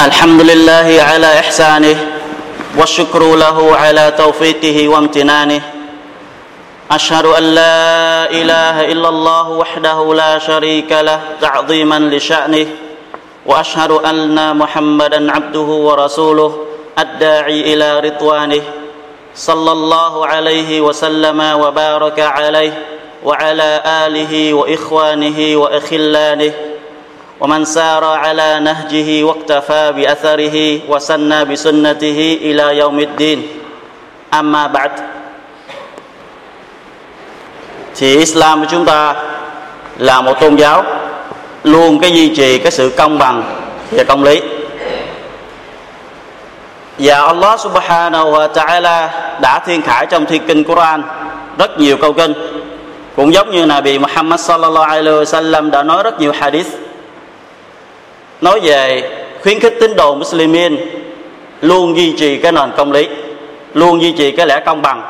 الحمد لله على إحسانه والشكر له على توفيقه وامتنانه. أشهد أن لا إله إلا الله وحده لا شريك له تعظيما لشأنه وأشهد أن محمدا عبده ورسوله الداعي إلى رضوانه صلى الله عليه وسلم وبارك عليه وعلى آله وإخوانه وإخلانه ومن سار على نهجه واقتفى بأثره وسنى بسنته إلى يوم الدين أما بعد thì Islam của chúng ta là một tôn giáo luôn cái duy trì cái sự công bằng và công lý và Allah subhanahu wa ta'ala đã thiên khải trong thiên kinh Quran rất nhiều câu kinh cũng giống như Nabi Muhammad sallallahu alaihi wasallam đã nói rất nhiều hadith nói về khuyến khích tín đồ Muslimin luôn duy trì cái nền công lý, luôn duy trì cái lẽ công bằng.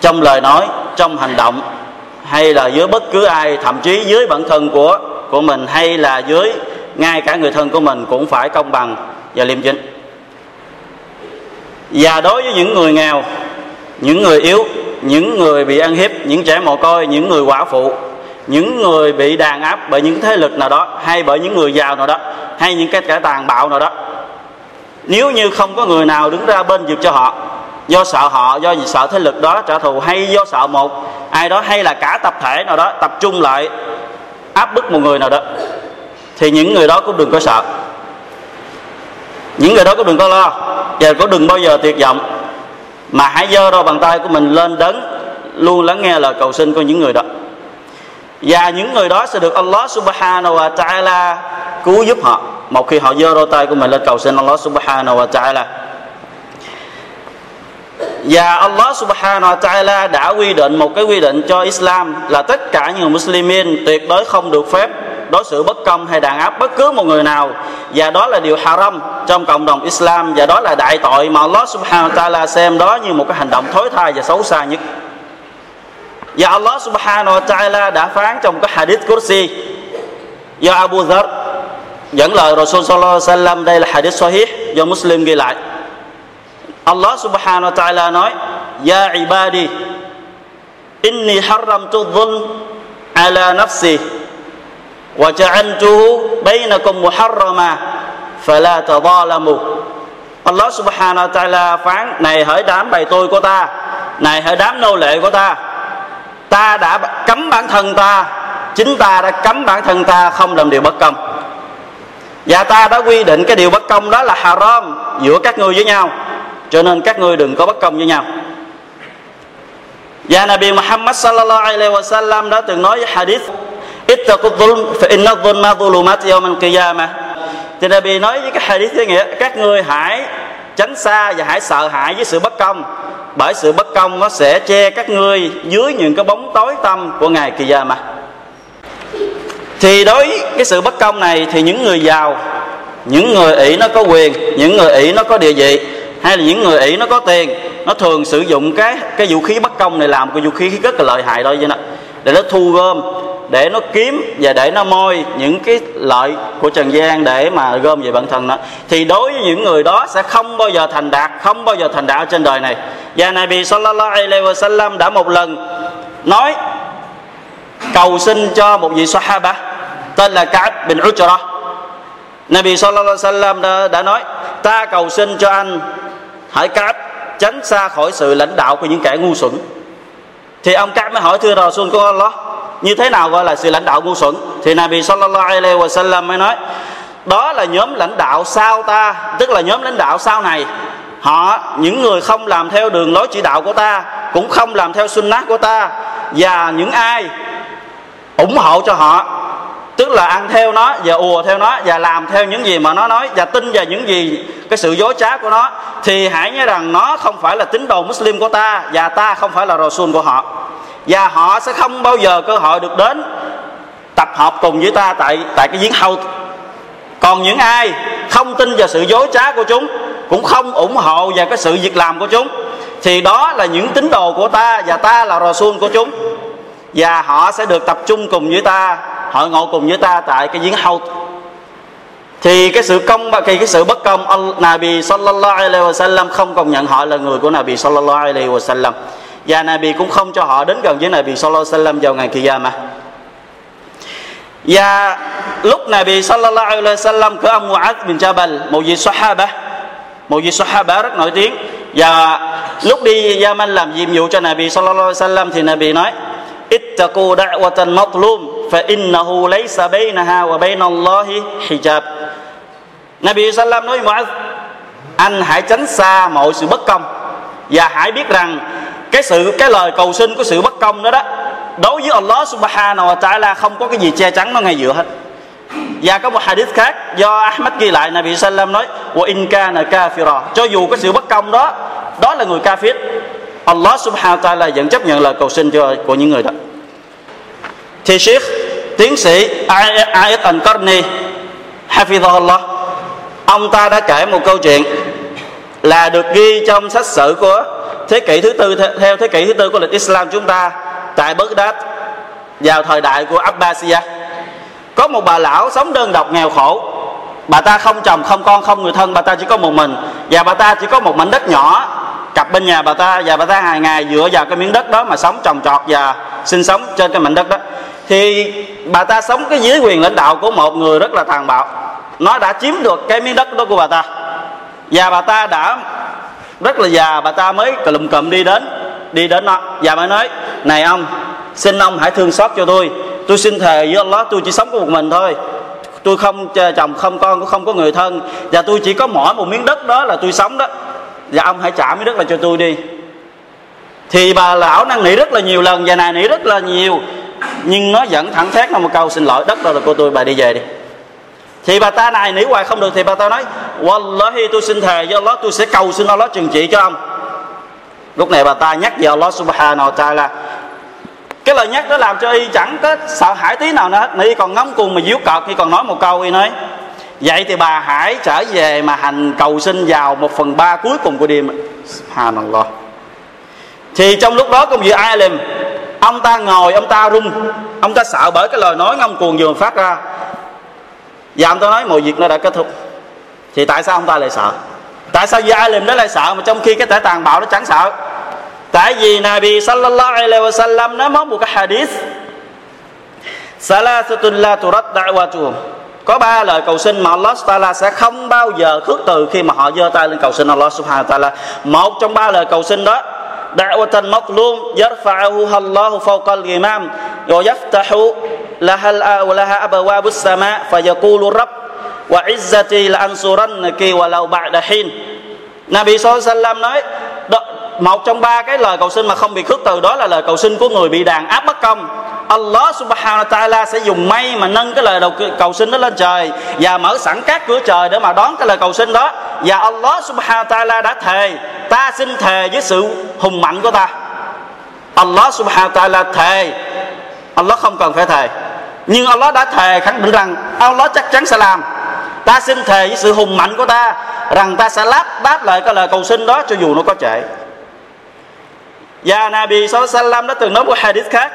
Trong lời nói, trong hành động, hay là dưới bất cứ ai, thậm chí dưới bản thân của của mình, hay là dưới ngay cả người thân của mình cũng phải công bằng và liêm chính. Và đối với những người nghèo, những người yếu, những người bị ăn hiếp, những trẻ mồ côi, những người quả phụ những người bị đàn áp bởi những thế lực nào đó, hay bởi những người giàu nào đó, hay những cái kẻ tàn bạo nào đó, nếu như không có người nào đứng ra bên giúp cho họ, do sợ họ, do sợ thế lực đó trả thù, hay do sợ một ai đó, hay là cả tập thể nào đó tập trung lại áp bức một người nào đó, thì những người đó cũng đừng có sợ. Những người đó cũng đừng có lo, và cũng đừng bao giờ tuyệt vọng, mà hãy giơ đôi bàn tay của mình lên đấng luôn lắng nghe lời cầu xin của những người đó và những người đó sẽ được Allah subhanahu wa ta'ala cứu giúp họ. Một khi họ giơ đôi tay của mình lên cầu xin Allah subhanahu wa ta'ala. Và Allah subhanahu wa ta'ala đã quy định một cái quy định cho Islam là tất cả những Muslimin tuyệt đối không được phép đối xử bất công hay đàn áp bất cứ một người nào. Và đó là điều haram trong cộng đồng Islam. Và đó là đại tội mà Allah subhanahu wa ta'ala xem đó như một cái hành động thối tha và xấu xa nhất và Allah subhanahu wa ta'ala đã phán trong cái hadith kursi do Abu Dhar dẫn lời Rasul sallallahu alaihi wasallam, đây là hadith sahih, do Muslim ghi lại. Allah subhanahu wa ta'ala nói, Ya ibadi, Inni haramtu dhulm ala nafsi Wa ja'antuhu bainakum muharrama Fala tadalamu Allah subhanahu wa ta'ala phán, Này hỡi đám bày tôi của ta, Này hỡi đám nô lệ của ta Ta đã cấm bản thân ta, Chính ta đã cấm bản thân ta không làm điều bất công. Và ta đã quy định cái điều bất công đó là haram Giữa các ngươi với nhau, cho nên các ngươi đừng có bất công với nhau. Và Nabi Muhammad sallallahu alaihi wasallam đã từng nói với hadith ittaqul zulm fa inna dhulma dhulumat yawm al-qiyamah thì Nabi nói với cái hadith nghĩa, các ngươi hãy tránh xa và hãy sợ hãi với sự bất công bởi sự bất công nó sẽ che các ngươi dưới những cái bóng tối tâm của ngài kỳ gia mà thì đối với cái sự bất công này thì những người giàu, những người ỷ nó có quyền, những người ỷ nó có địa vị, hay là những người ỷ nó có tiền, nó thường sử dụng cái cái vũ khí bất công này làm cái vũ khí rất là lợi hại đó vậy nè để nó thu gom, để nó kiếm và để nó môi những cái lợi của trần gian để mà gom về bản thân nó. Thì đối với những người đó sẽ không bao giờ thành đạt, không bao giờ thành đạo trên đời này và Nabi sallallahu alaihi wasallam đã một lần nói cầu xin cho một vị sahaba tên là Ka'ab bin Ujra. Nabi sallallahu alaihi wasallam đã, đã nói ta cầu xin cho anh hãy cáp tránh xa khỏi sự lãnh đạo của những kẻ ngu xuẩn. Thì ông cáp mới hỏi thưa Rasul của Allah như thế nào gọi là sự lãnh đạo ngu xuẩn? Thì Nabi sallallahu alaihi wasallam mới nói đó là nhóm lãnh đạo sau ta? Tức là nhóm lãnh đạo sau này họ, những người không làm theo đường lối chỉ đạo của ta, cũng không làm theo sunnah của ta. Và những ai ủng hộ cho họ, tức là ăn theo nó và ùa theo nó và làm theo những gì mà nó nói và tin vào những gì, cái sự dối trá của nó, thì hãy nhớ rằng nó không phải là tín đồ Muslim của ta và ta không phải là Rasul của họ. Và họ sẽ không bao giờ cơ hội được đến tập hợp cùng với ta tại tại cái giếng hâu còn những ai không tin vào sự dối trá của chúng cũng không ủng hộ vào cái sự việc làm của chúng. Thì đó là những tín đồ của ta và ta là rò xuân của chúng. Và họ sẽ được tập trung cùng với ta, hội ngộ cùng với ta tại cái giếng hâu thì cái sự công kỳ cái sự bất công Nabi sallallahu alaihi wasallam không công nhận họ là người của Nabi sallallahu alaihi wasallam. Và Nabi cũng không cho họ đến gần với Nabi sallallahu alaihi wasallam vào ngày kia mà và lúc Nabi sallallahu alaihi wasallam của ông Muaz bin Jabal, một vị sahaba một vị sahaba rất nổi tiếng. Và lúc đi Yaman làm nhiệm vụ cho Nabi sallallahu alaihi wasallam thì Nabi nói, ittaqu da'watan matlum, fa innahu laysa bainaha wa bainallahi hijab. Nabi sallam nói, Mu'adh, anh hãy tránh xa mọi sự bất công. Và hãy biết rằng cái sự, cái lời cầu xin của sự bất công đó đó, đối với Allah subhanahu wa ta'ala không có cái gì che chắn nó ngay giữa hết. Và có một hadith khác do Ahmad ghi lại, Nabi Sallam nói wa in kana kafira. Cho dù cái sự bất công đó đó là người kafir. Allah subhanahu wa ta'ala vẫn chấp nhận lời cầu xin cho, của những người đó. Thì Sheikh, tiến sĩ Ayat Al-Qarni Hafizahullah ông ta đã kể một câu chuyện là được ghi trong sách sử của thế kỷ thứ tư theo thế kỷ thứ tư của lịch Islam chúng ta tại Baghdad vào thời đại của Abbasiyah. Có một bà lão sống đơn độc nghèo khổ bà ta không chồng, không con, không người thân, bà ta chỉ có một mình. Và bà ta chỉ có một mảnh đất nhỏ cặp bên nhà bà ta. Và bà ta hàng ngày dựa vào cái miếng đất đó mà sống trồng trọt và sinh sống trên cái mảnh đất đó. Thì bà ta sống cái dưới quyền lãnh đạo của một người rất là tàn bạo. Nó đã chiếm được cái miếng đất đó của bà ta. Và bà ta đã rất là già, bà ta mới lùm cụm đi đến đi đến nó. Và mới nói, này ông, xin ông hãy thương xót cho tôi. Tôi xin thề với Allah, tôi chỉ sống có một mình thôi tôi không chồng không con cũng không có người thân. Và tôi chỉ có mỗi một miếng đất đó là tôi sống đó. Và ông hãy trả miếng đất là cho tôi đi. Thì bà lão năn nỉ rất là nhiều lần, và này nỉ rất là nhiều. Nhưng nó vẫn thẳng thét nó một câu, xin lỗi, đất đó là cô tôi, bà đi về đi. Thì bà ta này nỉ hoài không được, thì bà ta nói, Wallahi, tôi xin thề với Allah, tôi sẽ cầu xin Allah trừng trị cho ông. Lúc này bà ta nhắc về Allah subhanahu wa ta'ala cái lời nhắc đó làm cho y chẳng có sợ hãi tí nào nữa hết. Y còn ngóng cùng mà díu cợt y còn nói một câu y nói vậy thì bà hãy trở về mà hành cầu xin vào một phần ba cuối cùng của đêm. Subhanallah. Thì trong lúc đó công việc ai lìm, ông ta ngồi ông ta run ông ta sợ bởi cái lời nói ngông cuồng vừa phát ra. Và ông ta nói mọi việc nó đã kết thúc. Thì tại sao ông ta lại sợ? Tại sao gia lìm đó lại sợ mà trong khi cái thể tàn bạo nó chẳng sợ? Tại vì Nabi sallallahu alaihi wasallam nói món một cái hadith salatun la turat da'watuhum có ba lời cầu xin mà Allah Taala sẽ không bao giờ khước từ khi mà họ giơ tay lên cầu xin Allah Subhanahu Taala. Một trong ba lời cầu xin đó, da'watan maqlum yarfa'uhu Allahu fawqa al-imam wa yaftahu laha laha abwaab as-sama fa yaqulu rabb wa izzati la ansurannaki walau ba'da hin. Nabi sallallahu alaihi wasallam nói một trong ba cái lời cầu xin mà không bị khước từ đó là lời cầu xin của người bị đàn áp bất công. Allah subhanahu wa ta'ala sẽ dùng mây mà nâng cái lời đầu cầu xin đó lên trời và mở sẵn các cửa trời để mà đón cái lời cầu xin đó. Và Allah subhanahu wa ta'ala đã thề, ta xin thề với sự hùng mạnh của ta. Allah subhanahu wa ta'ala thề. Allah không cần phải thề. Nhưng Allah đã thề khẳng định rằng Allah chắc chắn sẽ làm. Ta xin thề với sự hùng mạnh của ta rằng ta sẽ lắp đáp lại cái lời cầu xin đó cho dù nó có trễ và Nabi Sallam đã từng nói một hadith khác.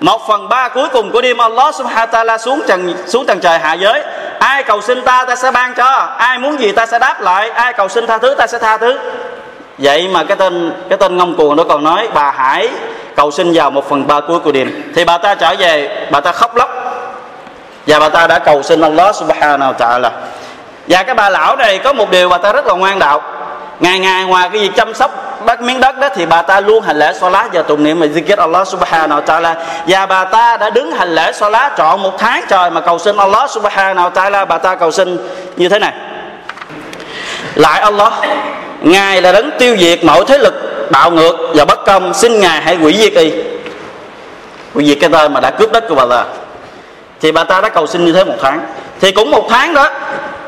Một phần ba cuối cùng của đêm Allah subhanahu wa ta'ala xuống trần xuống trần trời hạ giới. Ai cầu xin ta ta sẽ ban cho. Ai muốn gì ta sẽ đáp lại. Ai cầu xin tha thứ, ta sẽ tha thứ. Vậy mà cái tên cái tên ngông cuồng đó còn nói, bà hải, cầu xin vào một phần ba cuối của đêm thì bà ta trở về, bà ta khóc lóc. Và bà ta đã cầu xin Allah subhanahu wa ta'ala. Và cái bà lão này có một điều bà ta rất là ngoan đạo. Ngày ngày ngoài cái việc chăm sóc bắt miếng đất đó thì bà ta luôn hành lễ salat và tụng niệm và zikir Allah subhanahu wa ta'ala. Và bà ta đã đứng hành lễ salat trọn một tháng trời mà cầu xin Allah subhanahu wa ta'ala. Bà ta cầu xin như thế này. Lại Allah, ngài là đấng tiêu diệt mọi thế lực, bạo ngược và bất công. Xin ngài hãy quỷ diệt y. Quỷ diệt cái tên mà đã cướp đất của bà ta. Thì bà ta đã cầu xin như thế một tháng. Thì cũng một tháng đó,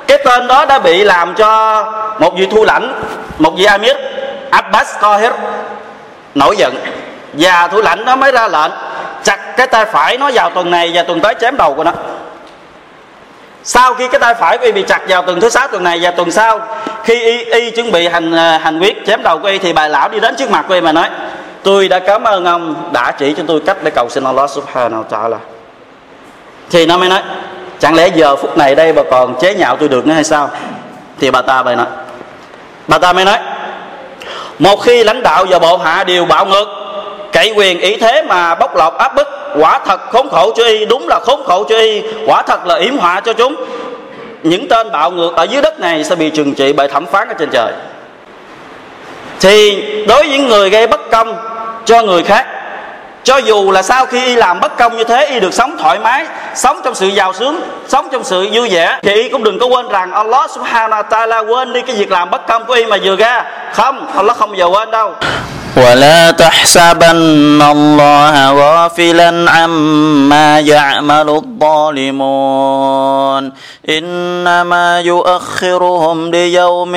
cái tên đó đã bị làm cho một vị thu lãnh, một vị amir Abbas Tahir nổi giận. Và thủ lãnh nó mới ra lệnh chặt cái tay phải nó vào tuần này và tuần tới chém đầu của nó. Sau khi cái tay phải của y bị chặt vào tuần thứ sáu tuần này và tuần sau khi y, y chuẩn bị hành à, hành quyết chém đầu của y thì bà lão đi đến trước mặt của y mà nói tôi đã cảm ơn ông đã chỉ cho tôi cách để cầu xin Allah subhanahu wa ta'ala. Thì nó mới nói chẳng lẽ giờ phút này đây bà còn chế nhạo tôi được nữa hay sao? Thì bà ta bà nói bà ta mới nói một khi lãnh đạo và bộ hạ đều bạo ngược cậy quyền ý thế mà bóc lột áp bức, quả thật khốn khổ cho y, đúng là khốn khổ cho y, quả thật là yểm họa cho chúng. Những tên bạo ngược ở dưới đất này sẽ bị trừng trị bởi thẩm phán ở trên trời. Thì đối với những người gây bất công cho người khác cho dù là sau khi y làm bất công như thế y được sống thoải mái sống trong sự giàu sướng sống trong sự vui vẻ thì y cũng đừng có quên rằng Allah subhanahu wa ta'ala quên đi cái việc làm bất công của y mà vừa ra không Allah không bao giờ quên đâu ولا تحسبن الله غافلا عما يعمل الظالمون انما يؤخرهم ليوم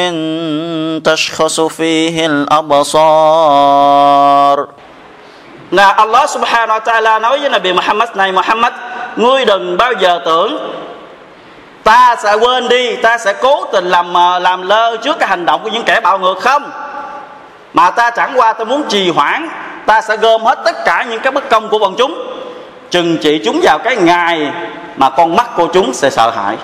تشخص فيه الابصار là Allah subhanahu wa ta'ala nói với Nabi Muhammad, này Muhammad, ngươi đừng bao giờ tưởng ta sẽ quên đi, ta sẽ cố tình làm ờ, làm lơ trước cái hành động của những kẻ bạo ngược không? Mà ta chẳng qua ta muốn trì hoãn, ta sẽ gom hết tất cả những cái bất công của bọn chúng. Trừng trị chúng vào cái ngày mà con mắt của chúng sẽ sợ hãi.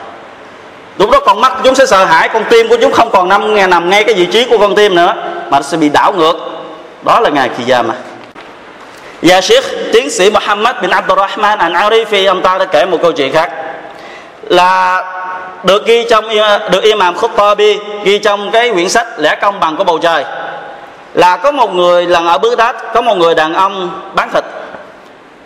Lúc đó con mắt của chúng sẽ sợ hãi, con tim của chúng không còn nằm nằm ngay cái vị trí của con tim nữa, mà nó sẽ bị đảo ngược. Đó là ngày kỳ gia mà và Sheikh, tiến sĩ Muhammad bin Abdurrahman al-Arifi ông ta đã kể một câu chuyện khác là được ghi trong được Imam Khuttabi ghi trong cái quyển sách lẽ công bằng của bầu trời. Là có một người lần ở Baghdad, có một người đàn ông bán thịt.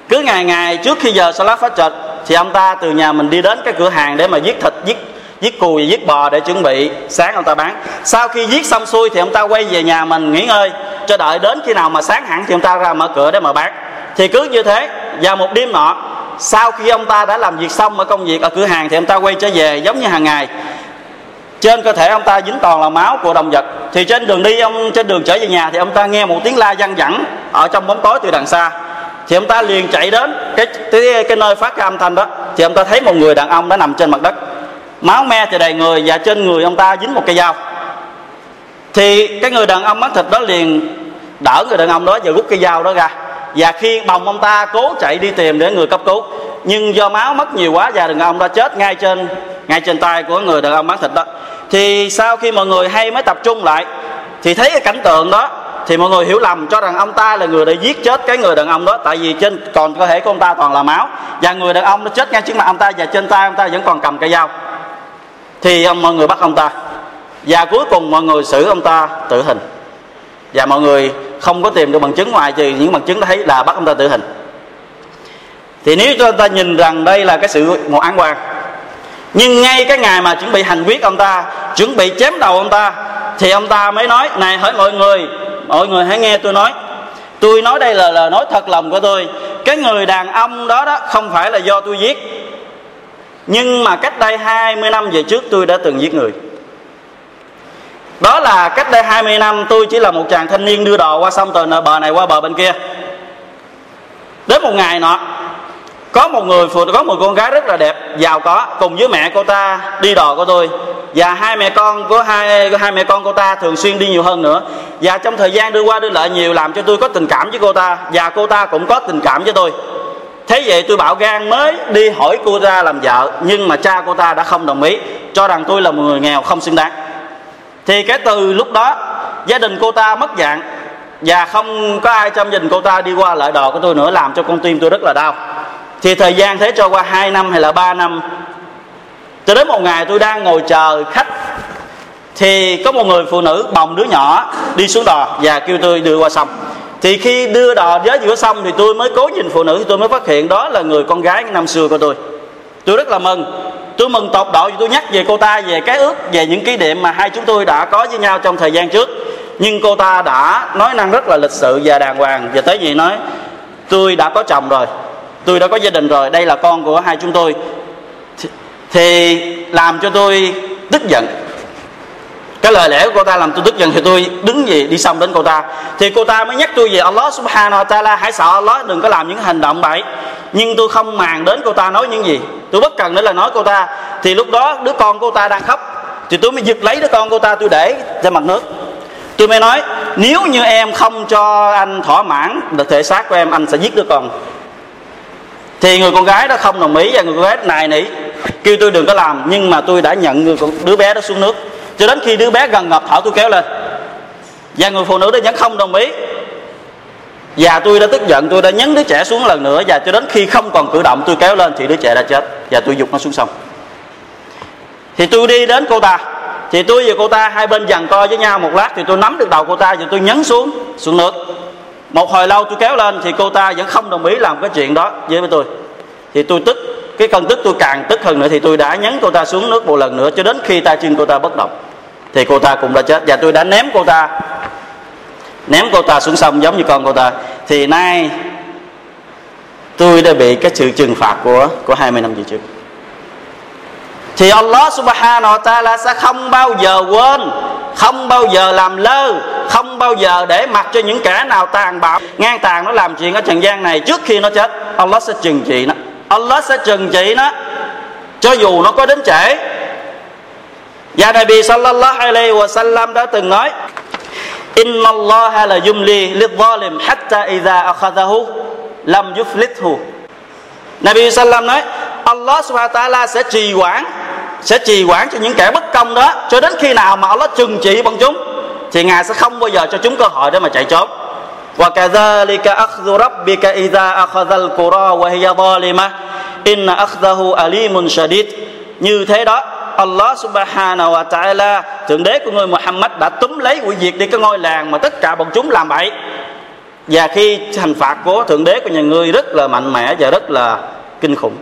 Cứ ngày ngày trước khi giờ Salat phát trật thì ông ta từ nhà mình đi đến cái cửa hàng để mà giết thịt, giết giết cùi giết bò để chuẩn bị sáng ông ta bán. Sau khi giết xong xuôi thì ông ta quay về nhà mình nghỉ ngơi cho đợi đến khi nào mà sáng hẳn thì ông ta ra mở cửa để mà bán. Thì cứ như thế vào một đêm nọ sau khi ông ta đã làm việc xong ở công việc ở cửa hàng thì ông ta quay trở về giống như hàng ngày. Trên cơ thể ông ta dính toàn là máu của động vật. Thì trên đường đi ông trên đường trở về nhà thì ông ta nghe một tiếng la văng vẳng ở trong bóng tối từ đằng xa. Thì ông ta liền chạy đến cái cái, cái nơi phát ra âm thanh đó. Thì ông ta thấy một người đàn ông đã nằm trên mặt đất máu me thì đầy người và trên người ông ta dính một cây dao. Thì cái người đàn ông mắt thịt đó liền đỡ người đàn ông đó và rút cây dao đó ra. Và khi bồng ông ta cố chạy đi tìm để người cấp cứu, nhưng do máu mất nhiều quá và đàn ông đã chết ngay trên ngay trên tay của người đàn ông bán thịt đó. Thì sau khi mọi người hay mới tập trung lại, thì thấy cái cảnh tượng đó, thì mọi người hiểu lầm cho rằng ông ta là người đã giết chết cái người đàn ông đó. Tại vì trên, còn cơ thể của ông ta toàn là máu. Và người đàn ông nó chết ngay trước mặt ông ta và trên tay ông ta vẫn còn cầm cây dao thì ông, mọi người bắt ông ta. Và cuối cùng mọi người xử ông ta tử hình. Và mọi người không có tìm được bằng chứng ngoài trừ những bằng chứng thấy là bắt ông ta tử hình. Thì nếu cho ta nhìn rằng đây là cái sự ngồi án quan nhưng ngay cái ngày mà chuẩn bị hành quyết ông ta chuẩn bị chém đầu ông ta thì ông ta mới nói này hỏi mọi người mọi người hãy nghe tôi nói. Tôi nói đây là lời nói thật lòng của tôi. Cái người đàn ông đó đó không phải là do tôi giết nhưng mà cách đây 20 năm về trước tôi đã từng giết người. Đó là cách đây 20 năm tôi chỉ là một chàng thanh niên đưa đò qua sông từ bờ này qua bờ bên kia. Đến một ngày nọ, có một người phụ, có một con gái rất là đẹp giàu có cùng với mẹ cô ta đi đò của tôi. Và hai mẹ con của hai hai mẹ con cô ta thường xuyên đi nhiều hơn nữa. Và trong thời gian đưa qua đưa lại nhiều làm cho tôi có tình cảm với cô ta. Và cô ta cũng có tình cảm với tôi thế vậy tôi bảo gan mới đi hỏi cô ta làm vợ, nhưng mà cha cô ta đã không đồng ý, cho rằng tôi là một người nghèo không xứng đáng. Thì cái từ lúc đó, gia đình cô ta mất dạng, và không có ai trong gia đình cô ta đi qua lại đò của tôi nữa, làm cho con tim tôi rất là đau. Thì thời gian thế cho qua 2 năm hay là 3 năm, cho đến một ngày tôi đang ngồi chờ khách, thì có một người phụ nữ bồng đứa nhỏ đi xuống đò và kêu tôi đưa qua sông thì khi đưa đò giới giữa sông thì tôi mới cố nhìn phụ nữ, thì tôi mới phát hiện đó là người con gái năm xưa của tôi. Tôi rất là mừng. Tôi mừng tột độ tôi nhắc về cô ta về cái ước, về những kỷ niệm mà hai chúng tôi đã có với nhau trong thời gian trước. Nhưng cô ta đã nói năng rất là lịch sự và đàng hoàng. Và tới gì nói, tôi đã có chồng rồi. Tôi đã có gia đình rồi. Đây là con của hai chúng tôi. Thì làm cho tôi tức giận cái lời lẽ của cô ta làm tôi tức giận thì tôi đứng gì đi xong đến cô ta. Thì cô ta mới nhắc tôi về Allah subhanahu wa ta'ala, hãy sợ Allah, đừng có làm những hành động bậy. Nhưng tôi không màng đến cô ta nói những gì. Tôi bất cần nữa là nói cô ta. Thì lúc đó đứa con cô ta đang khóc. Thì tôi mới giật lấy đứa con cô ta, tôi để ra mặt nước. Tôi mới nói, nếu như em không cho anh thỏa mãn được thể xác của em, anh sẽ giết đứa con. Thì người con gái đó không đồng ý và người con gái nài nỉ. Kêu tôi đừng có làm, nhưng mà tôi đã nhận người đứa bé đó xuống nước cho đến khi đứa bé gần ngập thở, tôi kéo lên và người phụ nữ đó vẫn không đồng ý. Và tôi đã tức giận, tôi đã nhấn đứa trẻ xuống lần nữa, và cho đến khi không còn cử động, tôi kéo lên thì đứa trẻ đã chết, và tôi dục nó xuống sông. Thì tôi đi đến cô ta, thì tôi và cô ta hai bên dằn co với nhau một lát, thì tôi nắm được đầu cô ta và tôi nhấn xuống xuống nước. Một hồi lâu tôi kéo lên thì cô ta vẫn không đồng ý làm cái chuyện đó với tôi. Thì tôi tức cái cơn tức tôi càng tức hơn nữa thì tôi đã nhấn cô ta xuống nước một lần nữa cho đến khi tay chân cô ta bất động. Thì cô ta cũng đã chết. Và tôi đã ném cô ta, ném cô ta xuống sông giống như con cô ta. Thì nay tôi đã bị cái sự trừng phạt của của 20 năm về trước. Thì Allah subhanahu wa ta'ala sẽ không bao giờ quên, không bao giờ làm lơ, không bao giờ để mặc cho những kẻ nào tàn bạo. Ngang tàn nó làm chuyện ở trần gian này trước khi nó chết, Allah sẽ trừng trị nó. Allah sẽ trừng trị nó, cho dù nó có đến trễ. Và Nabi sallallahu alaihi wa sallam đã từng nói, Inna Allah la yumli lidh-dhalim hatta idha akhadahu lam yuflithu. Nabi sallam nói, Allah subhanahu wa ta'ala sẽ trì quản sẽ trì quản cho những kẻ bất công đó cho đến khi nào mà Allah trừng trị bọn chúng, thì ngài sẽ không bao giờ cho chúng cơ hội để mà chạy trốn. وكذلك أخذ ربك إذا أخذ القرى وهي ظالمة إن أخذه أليم شديد như thế đó Allah subhanahu wa ta'ala Thượng đế của người Muhammad đã túm lấy hủy diệt đi cái ngôi làng mà tất cả bọn chúng làm bậy Và khi hành phạt của Thượng đế của nhà ngươi rất là mạnh mẽ và rất là kinh khủng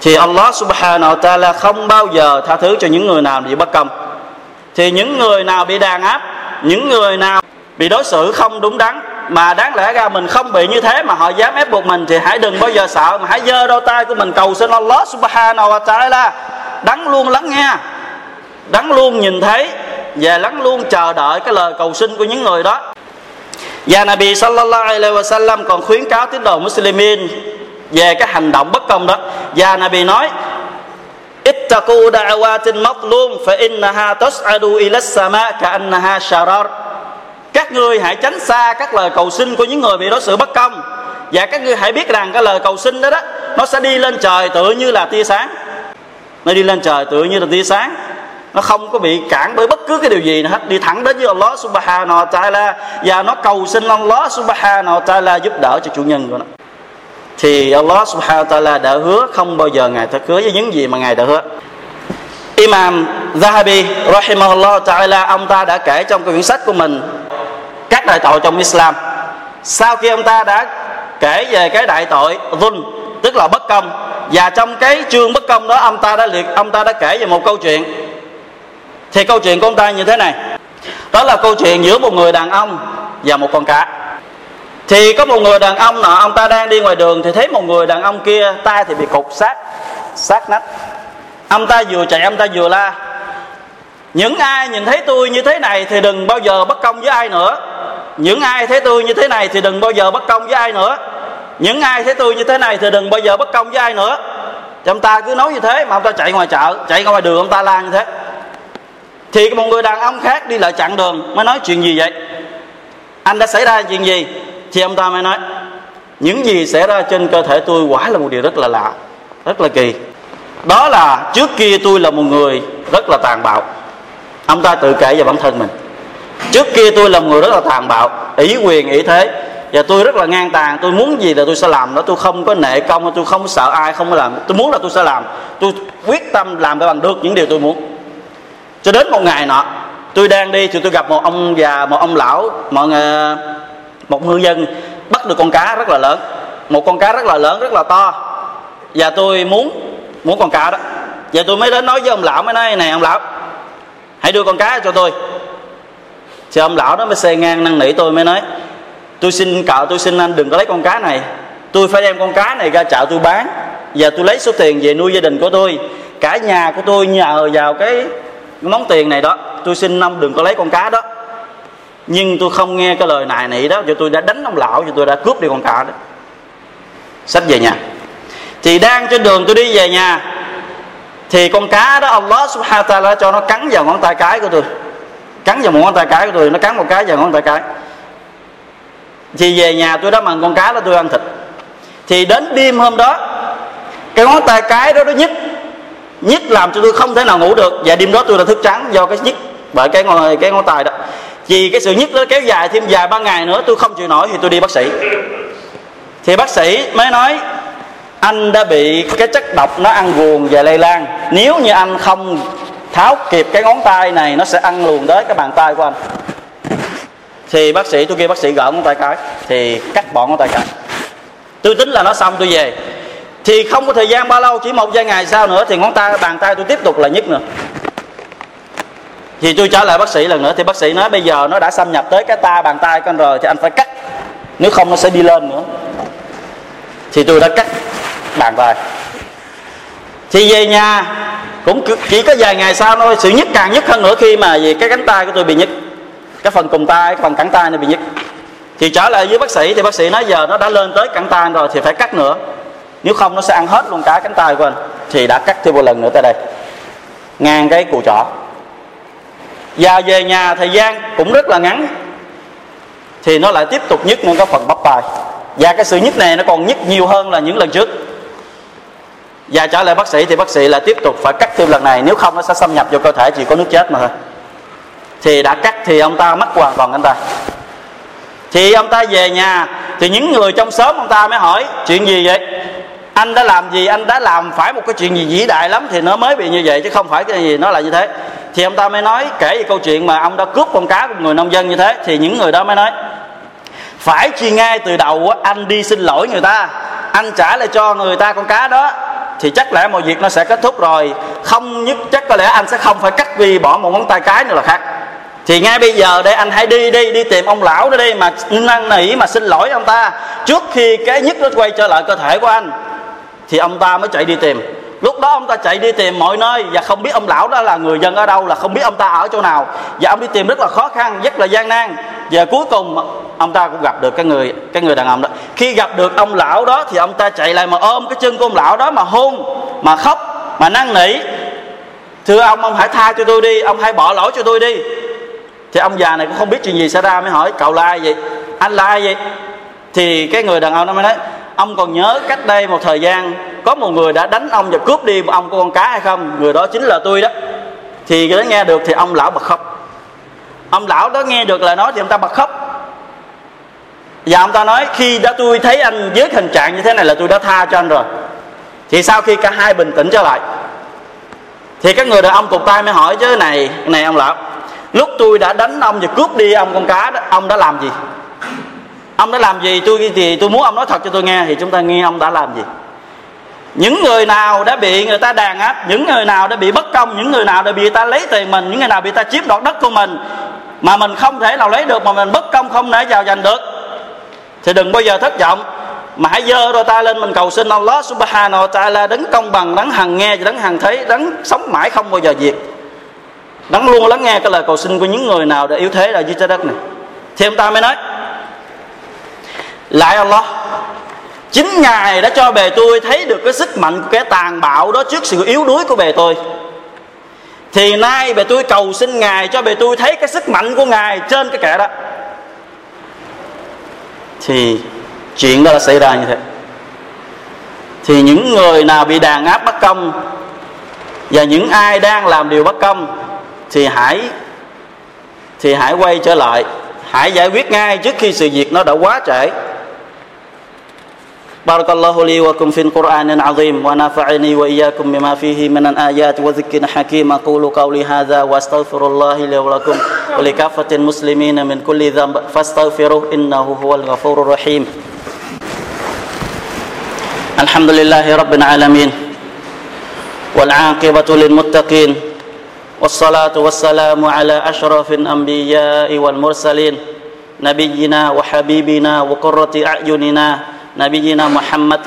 Thì Allah subhanahu wa ta'ala không bao giờ tha thứ cho những người nào bị bất công Thì những người nào bị đàn áp Những người nào bị đối xử không đúng đắn, mà đáng lẽ ra mình không bị như thế mà họ dám ép buộc mình thì hãy đừng bao giờ sợ, mà hãy giơ đôi tay của mình cầu xin Allah subhanahu wa ta'ala. Đắng luôn lắng nghe, đắng luôn nhìn thấy và lắng luôn chờ đợi cái lời cầu xin của những người đó. Và Nabi sallallahu alaihi wa sallam còn khuyến cáo tín đồ Muslimin về cái hành động bất công đó. Và Nabi nói, ittaqu da'awatin matlum, fa innaha tas'adu ila as-sama ka'annaha sharar ngươi hãy tránh xa các lời cầu xin của những người bị đối xử bất công. Và các ngươi hãy biết rằng cái lời cầu xin đó đó, nó sẽ đi lên trời tựa như là tia sáng. Nó đi lên trời tựa như là tia sáng. Nó không có bị cản bởi bất cứ cái điều gì nữa hết. Đi thẳng đến với Allah subhanahu wa ta'ala. Và nó cầu xin Allah subhanahu wa ta'ala giúp đỡ cho chủ nhân của nó. Thì Allah subhanahu wa ta'ala đã hứa không bao giờ ngài thất hứa với những gì mà ngài đã hứa. Imam Zahabi rahimahullah ta'ala, ông ta đã kể trong cái quyển sách của mình các đại tội trong Islam. Sau khi ông ta đã kể về cái đại tội dhul, tức là bất công, và trong cái chương bất công đó ông ta đã liệt, ông ta đã kể về một câu chuyện, thì câu chuyện của ông ta như thế này. Đó là câu chuyện giữa một người đàn ông và một con cá. Thì có một người đàn ông nọ, ông ta đang đi ngoài đường, thì thấy một người đàn ông kia tay thì bị cục sát sát nách ông ta vừa chạy, ông ta vừa la, những ai nhìn thấy tôi như thế này thì đừng bao giờ bất công với ai nữa những ai thấy tôi như thế này thì đừng bao giờ bất công với ai nữa. Những ai thấy tôi như thế này thì đừng bao giờ bất công với ai nữa. Thì ông ta cứ nói như thế mà ông ta chạy ngoài chợ, chạy ngoài đường ông ta la như thế. Thì một người đàn ông khác đi lại chặn đường mới nói chuyện gì vậy? Anh đã xảy ra chuyện gì? Thì ông ta mới nói, những gì xảy ra trên cơ thể tôi quả là một điều rất là lạ, rất là kỳ. Đó là trước kia tôi là một người rất là tàn bạo. Ông ta tự kể về bản thân mình trước kia tôi là người rất là tàn bạo, ý quyền, ý thế. Và tôi rất là ngang tàn, tôi muốn gì là tôi sẽ làm đó tôi không có nệ công, tôi không sợ ai, không có làm. Tôi muốn là tôi sẽ làm. Tôi quyết tâm làm để bằng được những điều tôi muốn. Cho đến một ngày nọ, tôi đang đi thì tôi gặp một ông già, một ông lão, một người một ngư dân bắt được con cá rất là lớn. Một con cá rất là lớn, rất là to. Và tôi muốn muốn con cá đó. Và tôi mới đến nói với ông lão, mới nói này, ông lão, hãy đưa con cá cho tôi thì ông lão đó mới xe ngang năn nỉ tôi mới nói, tôi xin cậu, tôi xin anh đừng có lấy con cá này. Tôi phải đem con cá này ra chợ tôi bán. Và tôi lấy số tiền về nuôi gia đình của tôi. Cả nhà của tôi nhờ vào cái món tiền này đó. Tôi xin ông đừng có lấy con cá đó. Nhưng tôi không nghe cái lời này nỉ đó. Cho tôi đã đánh ông lão cho tôi đã cướp đi con cá đó. Sách về nhà. Thì đang trên đường tôi đi về nhà, thì con cá đó Allah subhanahu wa ta'ala cho nó cắn vào ngón tay cái của tôi cắn vào một ngón tay cái của tôi, nó cắn một cái vào ngón tay cái. Thì về nhà tôi đã mần con cá đó tôi ăn thịt. Thì đến đêm hôm đó, cái ngón tay cái đó nó nhức nhức làm cho tôi không thể nào ngủ được. Và đêm đó tôi đã thức trắng do cái nhức bởi cái ngón cái ngón tay đó. Vì cái sự nhức nó kéo dài thêm vài ba ngày nữa, tôi không chịu nổi thì tôi đi bác sĩ. Thì bác sĩ mới nói, anh đã bị cái chất độc nó ăn guồng và lây lan. Nếu như anh không tháo kịp cái ngón tay này, nó sẽ ăn luồn tới cái bàn tay của anh. Thì bác sĩ, tôi kêu bác sĩ gỡ ngón tay cái, thì cắt bỏ ngón tay cái. Tôi tính là nó xong, tôi về. Thì không có thời gian bao lâu, chỉ một vài ngày sau nữa, thì ngón tay, bàn tay tôi tiếp tục là nhức nữa. Thì tôi trả lời bác sĩ lần nữa, thì bác sĩ nói bây giờ nó đã xâm nhập tới cái ta, bàn tay con rồi, thì anh phải cắt. Nếu không, nó sẽ đi lên nữa. Thì tôi đã cắt bàn tay thì về nhà, cũng chỉ có vài ngày sau thôi. Sự nhức càng nhức hơn nữa khi mà vì cái cánh tay của tôi bị nhức. Cái phần cùng tay, cái phần cẳng tay nó bị nhức. Thì trở lại với bác sĩ, thì bác sĩ nói giờ nó đã lên tới cẳng tay rồi thì phải cắt nữa. Nếu không nó sẽ ăn hết luôn cả cánh tay của anh. Thì đã cắt thêm một lần nữa tới đây. Ngang cái cụ trỏ. Và về nhà thời gian cũng rất là ngắn. Thì nó lại tiếp tục nhức lên cái phần bắp tay và cái sự nhức này nó còn nhức nhiều hơn là những lần trước và trở lại bác sĩ thì bác sĩ là tiếp tục phải cắt thêm lần này. Nếu không, nó sẽ xâm nhập vào cơ thể, chỉ có nước chết mà thôi. Thì đã cắt thì ông ta mất hoàn toàn anh ta thì ông ta về nhà, thì những người trong xóm ông ta mới hỏi, chuyện gì vậy? Anh đã làm gì? Anh đã làm phải một cái chuyện gì vĩ đại lắm thì nó mới bị như vậy chứ không phải cái gì nó là như thế. Thì ông ta mới nói, kể về câu chuyện mà ông đã cướp con cá của người nông dân như thế. Thì những người đó mới nói, phải chi ngay từ đầu anh đi xin lỗi người ta. Anh trả lại cho người ta con cá đó thì chắc lẽ mọi việc nó sẽ kết thúc rồi. Không nhất, chắc có lẽ anh sẽ không phải cắt vì bỏ một ngón tay cái nữa là khác. Thì ngay bây giờ đây anh hãy đi đi đi tìm ông lão đó đi mà năn nỉ mà xin lỗi ông ta. Trước khi cái nhất nó quay trở lại cơ thể của anh, thì ông ta mới chạy đi tìm. Lúc đó ông ta chạy đi tìm mọi nơi và không biết ông lão đó là người dân ở đâu, là không biết ông ta ở chỗ nào. Và ông đi tìm rất là khó khăn, rất là gian nan. Và cuối cùng ông ta cũng gặp được cái người cái người đàn ông đó. Khi gặp được ông lão đó thì ông ta chạy lại mà ôm cái chân của ông lão đó mà hôn, mà khóc, mà năn nỉ. Thưa ông ông hãy tha cho tôi đi, ông hãy bỏ lỗi cho tôi đi. Thì ông già này cũng không biết chuyện gì xảy ra, mới hỏi, cậu là ai vậy? Anh là ai vậy? Thì cái người đàn ông đó mới nói, ông còn nhớ cách đây một thời gian, có một người đã đánh ông và cướp đi một ông con cá hay không? Người đó chính là tôi đó. Thì cái đó nghe được thì ông lão bật khóc. Ông lão đó nghe được lời nói thì ông ta bật khóc và ông ta nói, khi đã tôi thấy anh với hình trạng như thế này là tôi đã tha cho anh rồi. Thì sau khi cả hai bình tĩnh trở lại, thì các người đàn ông cục tay mới hỏi, chứ này này ông lão, lúc tôi đã đánh ông và cướp đi ông con cá đó, ông đã làm gì? Ông đã làm gì tôi thì tôi muốn ông nói thật cho tôi nghe, thì chúng ta nghe ông đã làm gì. Những người nào đã bị người ta đàn áp, những người nào đã bị bất công, những người nào đã bị người ta lấy tiền mình, những người nào bị người ta chiếm đoạt đất của mình, mà mình không thể nào lấy được, mà mình bất công không thể vào giành được thì đừng bao giờ thất vọng. Mà hãy dơ đôi tay lên mình cầu xin Allah subhanahu wa ta'ala đấng công bằng, đấng hằng nghe, đấng hằng thấy, đấng sống mãi không bao giờ diệt. Đấng luôn lắng nghe cái lời cầu xin của những người nào đã yếu thế ở dưới trái đất này. Thì ông ta mới nói, lại Allah, chính ngài đã cho bề tôi thấy được cái sức mạnh của kẻ tàn bạo đó trước sự yếu đuối của bề tôi. Thì nay bề tôi cầu xin ngài cho bề tôi thấy cái sức mạnh của ngài trên cái kẻ đó thì chuyện đó đã xảy ra như thế. Thì những người nào bị đàn áp bất công và những ai đang làm điều bất công thì hãy thì hãy quay trở lại, hãy giải quyết ngay trước khi sự việc nó đã quá trễ. بارك الله لي وكم في القرآن العظيم ونفعني وإياكم بما فيه من الآيات وذكر حكيم أقول قولي هذا وأستغفر الله لي ولكم ولكافة المسلمين من كل ذنب فاستغفروه إنه هو الغفور الرحيم. الحمد لله رب العالمين والعاقبة للمتقين والصلاة والسلام على أشرف الأنبياء والمرسلين نبينا وحبيبنا وقرة أعيننا نبينا محمد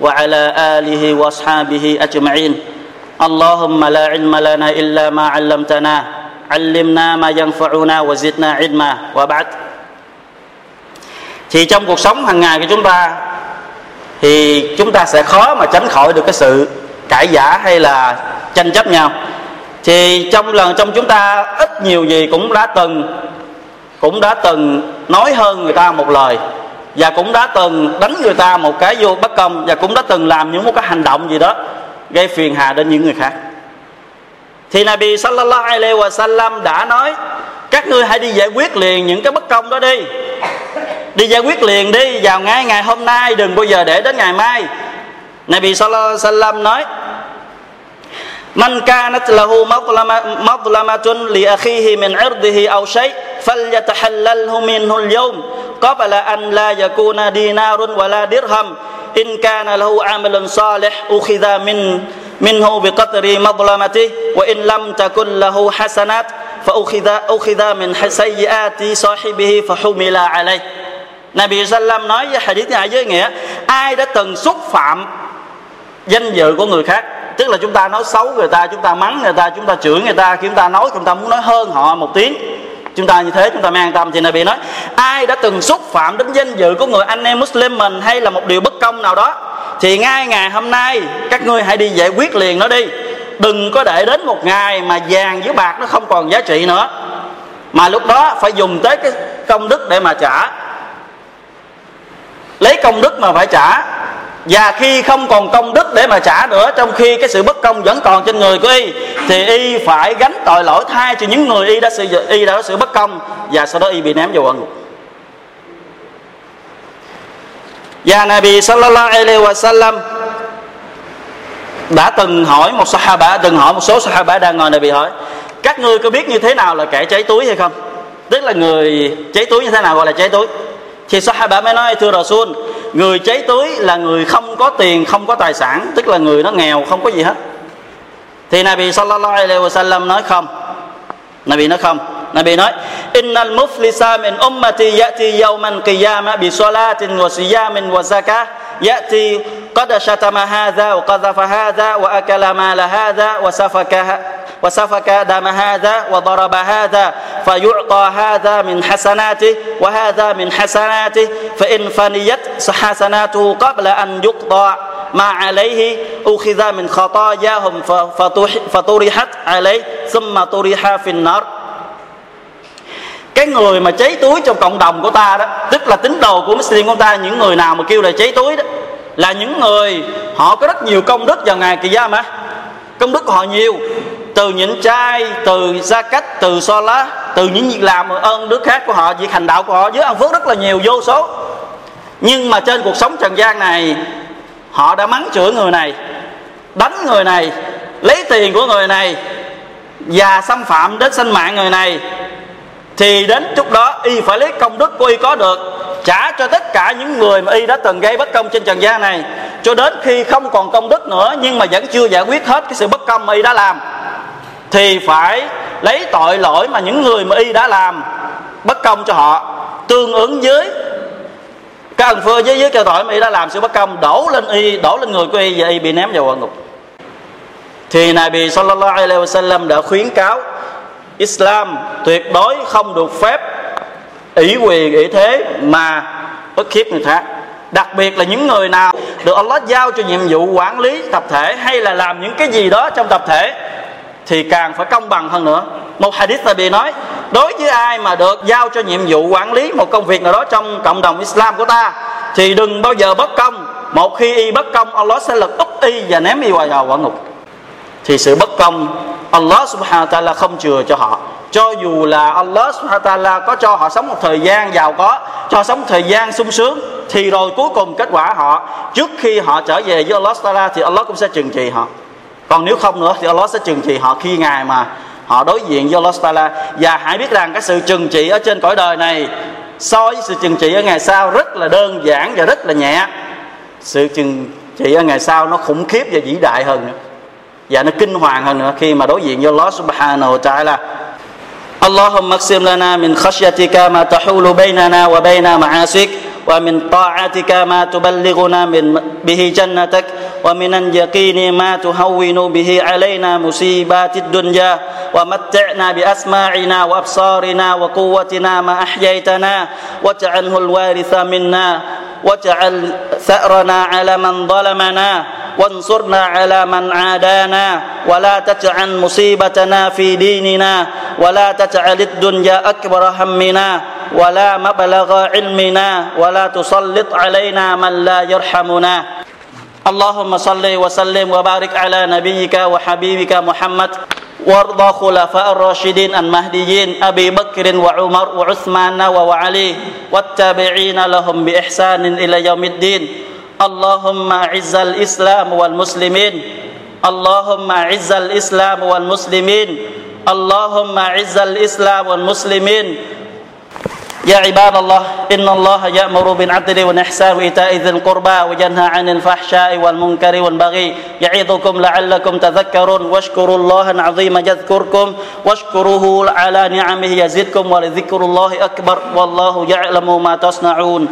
وعلى آله وأصحابه أجمعين اللهم لا علم لنا إلا ما علمتنا علمنا ما ينفعنا وزدنا علما وبعد thì trong cuộc sống hàng ngày của chúng ta thì chúng ta sẽ khó mà tránh khỏi được cái sự cãi giả hay là tranh chấp nhau thì trong lần trong chúng ta ít nhiều gì cũng đã từng cũng đã từng nói hơn người ta một lời và cũng đã từng đánh người ta một cái vô bất công, và cũng đã từng làm những một cái hành động gì đó gây phiền hà đến những người khác. Thì Nabi sallallahu alaihi wa sallam đã nói, các ngươi hãy đi giải quyết liền những cái bất công đó đi. Đi giải quyết liền đi, vào ngay ngày hôm nay, đừng bao giờ để đến ngày mai. Nabi sallallahu alaihi wa sallam nói Man kanat lahu madlamatun li akhihi min irdihi aw shay, falyatahallalhu minhu al-yawm, qabla an la yakuna dinarun wala dirham. In kana lahu amalun salih, ukhidha min, minhu biqadri madlamatihi wa in lam takun lahu hasanat, fa ukhidha ukhidha min sayyiati sahibihi fa humila alayh. Nabi Sallam nói với hadith này với nghĩa, ai đã từng xúc phạm danh dự của người khác tức là chúng ta nói xấu người ta, chúng ta mắng người ta, chúng ta chửi người ta chúng ta nói, chúng ta muốn nói hơn họ một tiếng. Chúng ta như thế, chúng ta mới an tâm. Thì Nabi nói, ai đã từng xúc phạm đến danh dự của người anh em Muslim mình hay là một điều bất công nào đó, thì ngay ngày hôm nay các ngươi hãy đi giải quyết liền nó đi. Đừng có để đến một ngày mà vàng với bạc nó không còn giá trị nữa. Mà lúc đó phải dùng tới cái công đức để mà trả. Lấy công đức mà phải trả và khi không còn công đức để mà trả nữa, trong khi cái sự bất công vẫn còn trên người của y, thì y phải gánh tội lỗi thay cho những người y đã sự y đã có sự bất công, và sau đó y bị ném vào ân ngục và Nabi sallallahu alaihi wa sallam đã từng hỏi một sahaba, từng hỏi một số sahaba đang ngồi, Nabi hỏi, các ngươi có biết như thế nào là kẻ cháy túi hay không? Tức là người cháy túi như thế nào gọi là cháy túi? Thì sahaba mới nói, thưa Rasul người cháy túi là người không có tiền, không có tài sản, tức là người nó nghèo, không có gì hết. Thì Nabi sallallahu alaihi wasallam nói không. Nabi nói không. Nabi nói, Innal muflisa min ummati ya'ti yawman qiyama bi salatin wa siyamin wa zakah, ya'ti qad shatama hadha wa qadhafa hadha wa akala mala hadha wa safaka وسفك دم هذا وضرب هذا فيعطى هذا من حسناته وهذا من حسناته فإن فنيت حسناته قبل أن يقضى ما عليه أخذ من خطاياهم فطرحت عليه ثم طرح في النار cái người mà cháy túi trong cộng đồng của ta đó tức là tín đồ của Muslim của ta những người nào mà kêu là cháy túi đó là những người họ có rất nhiều công đức vào ngày kỳ gia mà công đức của họ nhiều từ những trai, từ gia cách, từ so lá, từ những việc làm ơn đức khác của họ, việc hành đạo của họ với ân phước rất là nhiều, vô số. Nhưng mà trên cuộc sống trần gian này, họ đã mắng chửi người này, đánh người này, lấy tiền của người này và xâm phạm đến sinh mạng người này. Thì đến lúc đó, y phải lấy công đức của y có được, trả cho tất cả những người mà y đã từng gây bất công trên trần gian này. Cho đến khi không còn công đức nữa, nhưng mà vẫn chưa giải quyết hết cái sự bất công mà y đã làm thì phải lấy tội lỗi mà những người mà y đã làm bất công cho họ, tương ứng với các ân phơ với với cái tội mà y đã làm sự bất công, đổ lên y, đổ lên người của y và y bị ném vào quả ngục. Thì Nabi sallallahu alaihi wasallam đã khuyến cáo Islam tuyệt đối không được phép ủy quyền ủy thế mà ức hiếp người khác. Đặc biệt là những người nào được Allah giao cho nhiệm vụ quản lý tập thể hay là làm những cái gì đó trong tập thể thì càng phải công bằng hơn nữa. Một hadith Nabi nói, đối với ai mà được giao cho nhiệm vụ quản lý một công việc nào đó trong cộng đồng Islam của ta, thì đừng bao giờ bất công. Một khi y bất công, Allah sẽ lật úp y và ném y vào quả ngục. Thì sự bất công, Allah subhanahu wa ta'ala không chừa cho họ. Cho dù là Allah subhanahu wa ta'ala có cho họ sống một thời gian giàu có, cho họ sống một thời gian sung sướng, thì rồi cuối cùng kết quả họ, trước khi họ trở về với Allah ta'ala thì Allah cũng sẽ trừng trị họ còn nếu không nữa thì Allah sẽ trừng trị họ khi ngài mà họ đối diện với Allah ta'ala. Và hãy biết rằng cái sự trừng trị ở trên cõi đời này so với sự trừng trị ở ngày sau rất là đơn giản và rất là nhẹ. Sự trừng trị ở ngày sau nó khủng khiếp và vĩ đại hơn nữa. Và nó kinh hoàng hơn nữa khi mà đối diện với Allah subhanahu wa ta'ala. اللهم اقسم لنا من خشيتك ما تحول بيننا وبين معاصيك ومن طاعتك ما تبلغنا من به جنتك ومن اليقين ما تهون به علينا مصيبات الدنيا. ومتعنا بأسماعنا وأبصارنا وقوتنا ما أحييتنا. واجعله الوارث منا واجعل ثأرنا على من ظلمنا. وانصرنا على من عادانا ولا تجعل مصيبتنا في ديننا ولا تجعل الدنيا أكبر همنا ولا مبلغ علمنا ولا تسلط علينا من لا يرحمنا. اللهم صل وسلم وبارك على نبيك وحبيبك محمد وارض خلفاء الراشدين المهديين أبي بكر وعمر وعثمان وعلي والتابعين لهم بإحسان إلى يوم الدين. اللهم أعز الإسلام والمسلمين اللهم أعز الإسلام والمسلمين اللهم أعز الإسلام والمسلمين يا عباد الله إن الله يأمر بالعدل والإحسان وإيتاء ذي القربى وينهى عن الفحشاء والمنكر والبغي يعظكم لعلكم تذكرون واشكروا الله العظيم يذكركم واشكروه على نعمه يزدكم ولذكر الله أكبر والله يعلم ما تصنعون